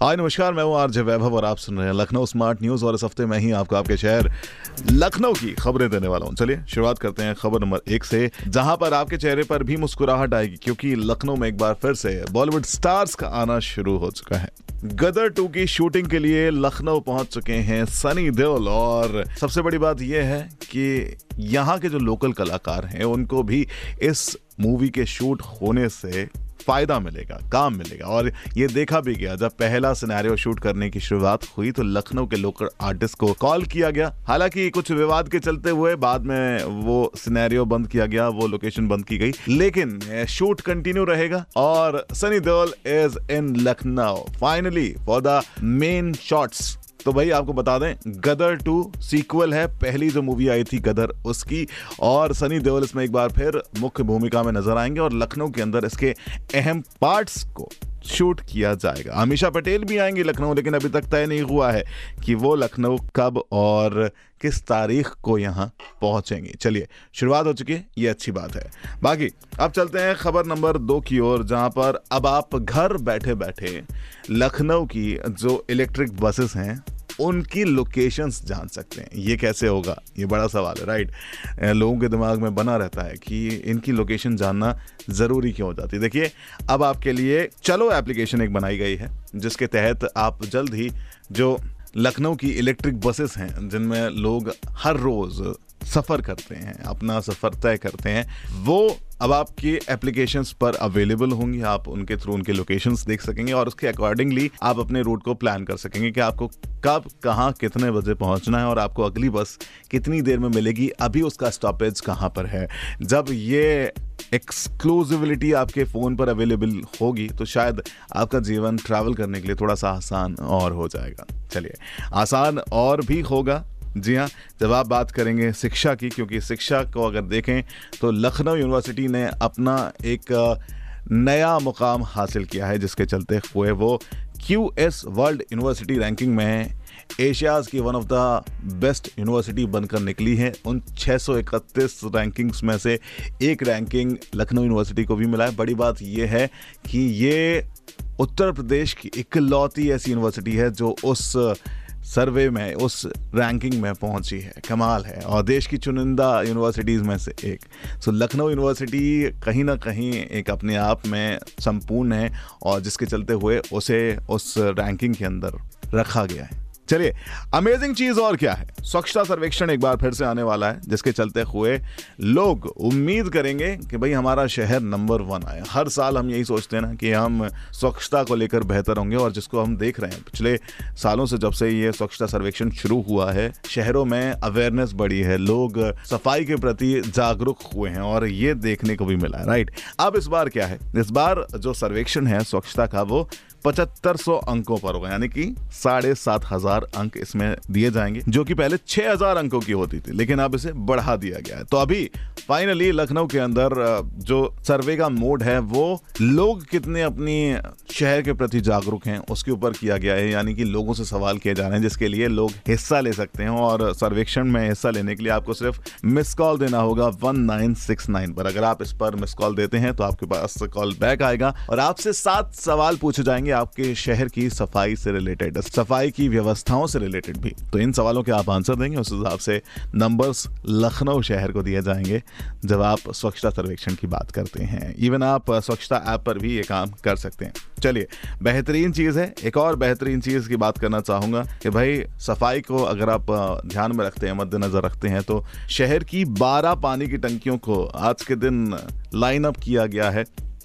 हाय, नमस्कार, मैं हूँ आरजे वैभव और आप सुन रहे हैं लखनऊ स्मार्ट न्यूज़ और इस हफ़्ते मैं ही आपको, आपके शहर लखनऊ की खबरें देने वाला हूँ। चलिए, शुरुआत करते हैं खबर नंबर एक से, जहाँ पर आपके चेहरे पर भी मुस्कुराहट आएगी, क्योंकि लखनऊ में एक बार फिर से बॉलीवुड स्टार्स का आना शुरू हो चुका है। गदर टू की शूटिंग के लिए लखनऊ पहुँच चुके हैं सनी देओल, और सबसे बड़ी बात यह है कि यहाँ के जो लोकल कलाकार हैं, उनको भी इस मूवी के शूट होने से फ़ायदा मिलेगा, काम मिलेगा। और ये देखा भी गया, जब पहला सिनेरियो शूट करने की शुरुआत हुई तो लखनऊ के लोकल आर्टिस्ट को कॉल किया गया। हालाँकि कुछ विवाद के चलते हुए बाद में वो सिनेरियो बंद किया गया, वो लोकेशन बंद की गई। लेकिन शूट कंटिन्यू रहेगा और Sunny Deol is in Lucknow finally for the main shots तो भाई आपको बता दें, गदर टू सीक्वल है, पहली जो मूवी आई थी गदर, उसकी। और सनी देओल इसमें एक बार फिर मुख्य भूमिका में नज़र आएँगे और लखनऊ के अंदर इसके अहम पार्ट्स को। शूट किया जाएगा। अमीषा पटेल भी आएँगे लखनऊ, लेकिन अभी तक तय नहीं हुआ है कि वो लखनऊ कब और किस तारीख को यहाँ पहुँचेंगे। चलिए, शुरुआत हो चुकी है, ये अच्छी बात है। बाकी, अब चलते हैं खबर नंबर दो की ओर, जहाँ पर अब आप घर बैठे बैठे लखनऊ की जो इलेक्ट्रिक बसेस हैं उनकी लोकेशंस जान सकते हैं। ये कैसे होगा? ये बड़ा सवाल है राइट लोगों के दिमाग में बना रहता है कि इनकी लोकेशन जानना ज़रूरी क्यों हो जाती है। देखिए, अब आपके लिए चलो एप्लीकेशन एक बनाई गई है, जिसके तहत आप जल्द ही जो लखनऊ की इलेक्ट्रिक बसेस हैं, जिनमें लोग हर रोज़ सफ़र करते हैं, अपना सफ़र तय करते हैं, वो अब आपके एप्लीकेशंस पर अवेलेबल होंगी, आप उनके थ्रू उनके लोकेशंस देख सकेंगे और उसके अकॉर्डिंगली आप अपने रूट को प्लान कर सकेंगे कि आपको कब, कहाँ, कितने बजे पहुँचना है और आपको अगली बस कितनी देर में मिलेगी। अभी उसका स्टॉपेज कहाँ पर है? जब ये एक्सक्लूसिविलिटी आपके फ़ोन पर अवेलेबल होगी तो शायद आपका जीवन ट्रैवल करने के लिए थोड़ा सा आसान और हो जाएगा। चलिए, आसान और भी होगा जी हाँ जब आप बात करेंगे शिक्षा की, क्योंकि शिक्षा को अगर देखें तो लखनऊ यूनिवर्सिटी ने अपना एक नया मुकाम हासिल किया है, जिसके चलते हुए वो Q S world university ranking में है एशियाज़ की one of the best university बनकर निकली है। उन 631 रैंकिंग्स में से एक रैंकिंग लखनऊ यूनिवर्सिटी को भी मिला है। बड़ी बात यह है कि ये उत्तर प्रदेश की इकलौती ऐसी यूनिवर्सिटी है जो उस सर्वे में, उस रैंकिंग में पहुँची है। कमाल है। और देश की चुनिंदा यूनिवर्सिटीज़ में से एक। सो लखनऊ यूनिवर्सिटी कहीं ना कहीं एक अपने आप में संपूर्ण है और जिसके चलते हुए उसे, उस रैंकिंग के अंदर रखा गया है। चलिए अमेजिंग चीज़ और क्या है? स्वच्छता सर्वेक्षण एक बार फिर से आने वाला है, जिसके चलते हुए लोग उम्मीद करेंगे कि भाई हमारा शहर नंबर वन आए हर साल हम यही सोचते हैं ना कि हम स्वच्छता को लेकर बेहतर होंगे और जिसको हम देख रहे हैं। पिछले सालों से जब से ये स्वच्छता सर्वेक्षण शुरू हुआ है, शहरों में अवेयरनेस बढ़ी है, लोग सफ़ाई के प्रति जागरूक हुए हैं और ये देखने को भी मिला है राइट अब इस बार क्या है? इस बार जो सर्वेक्षण है स्वच्छता का, वो पचहत्तर सौ अंकों पर होगा, यानी कि साढ़े सात हज़ार अंक इसमें दिए जाएँगे, जो कि पहले छह हज़ार अंकों की होती थी, लेकिन अब इसे बढ़ा दिया गया है। तो अभी फाइनली लखनऊ के अंदर जो सर्वे का मोड है, वो लोग कितने अपनी शहर के प्रति जागरूक हैं, उसके ऊपर किया गया है, यानी कि लोगों से सवाल किए जा रहे हैं, जिसके लिए लोग हिस्सा ले सकते हैं, और सर्वेक्षण में हिस्सा लेने के लिए आपको सिर्फ़ मिस कॉल देना होगा वन नाइन सिक्स नाइन पर। अगर आप इस पर मिस कॉल देते हैं तो आपके पास कॉल बैक आएगा, और आपसे सात सवाल पूछे जाएँगे आपके शहर की सफ़ाई से रिलेटेड सफ़ाई की व्यवस्थाओं से रिलेटेड भी। तो इन सवालों के आप आंसर देंगे, उस हिसाब से नंबर्स लखनऊ शहर को दिए जाएँगे। जब आप स्वच्छता सर्वेक्षण की बात करते हैं इवन आप स्वच्छता ऐप पर भी ये काम कर सकते हैं। चलिए, बेहतरीन चीज़ है। एक और बेहतरीन चीज़ की बात करना चाहूँगा कि भाई, सफ़ाई को अगर आप ध्यान में रखते हैं, मद्देनज़र रखते हैं तो शहर की बारह पानी की टंकियों को आज के दिन लाइन अप किया गया है।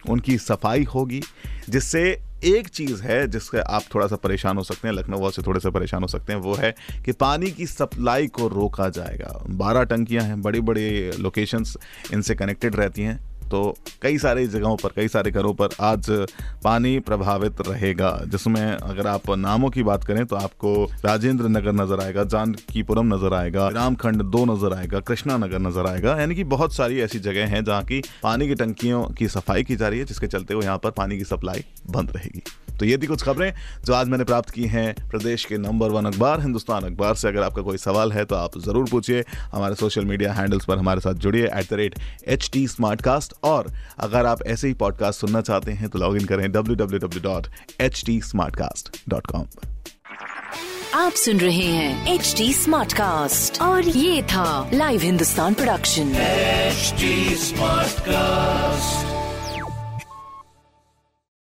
उनकी सफ़ाई होगी, जिससे एक चीज़ है जिससे आप थोड़ा सा परेशान हो सकते हैं, लखनऊ से थोड़े से परेशान हो सकते हैं, वो है कि पानी की सप्लाई को रोका जाएगा। बारह टंकियाँ हैं बड़ी बड़ी लोकेशंस इनसे कनेक्टेड रहती हैं। तो कई सारी जगहों पर, कई सारे घरों पर आज पानी प्रभावित रहेगा। जिसमें अगर आप नामों की बात करें तो आपको राजेंद्र नगर नज़र आएगा, जानकीपुरम नज़र आएगा, रामखंड दो नज़र आएगा, कृष्णा नगर नज़र आएगा। यानी कि बहुत सारी ऐसी जगह है जहाँ की पानी की टंकियों की सफ़ाई की जा रही है, जिसके चलते वो यहाँ पर पानी की सप्लाई बंद रहेगी। तो ये थी कुछ खबरें जो आज मैंने प्राप्त की हैं प्रदेश के नंबर वन अखबार हिंदुस्तान अखबार से। अगर आपका कोई सवाल है तो आप ज़रूर पूछिए। हमारे सोशल मीडिया हैंडल्स पर हमारे साथ जुड़िए at the rate H T Smartcast और अगर आप ऐसे ही पॉडकास्ट सुनना चाहते हैं तो लॉग इन करें W W W dot H T Smartcast dot com आप सुन रहे हैं एच टी स्मार्ट कास्ट और ये था live Hindustan production smart Smartcast.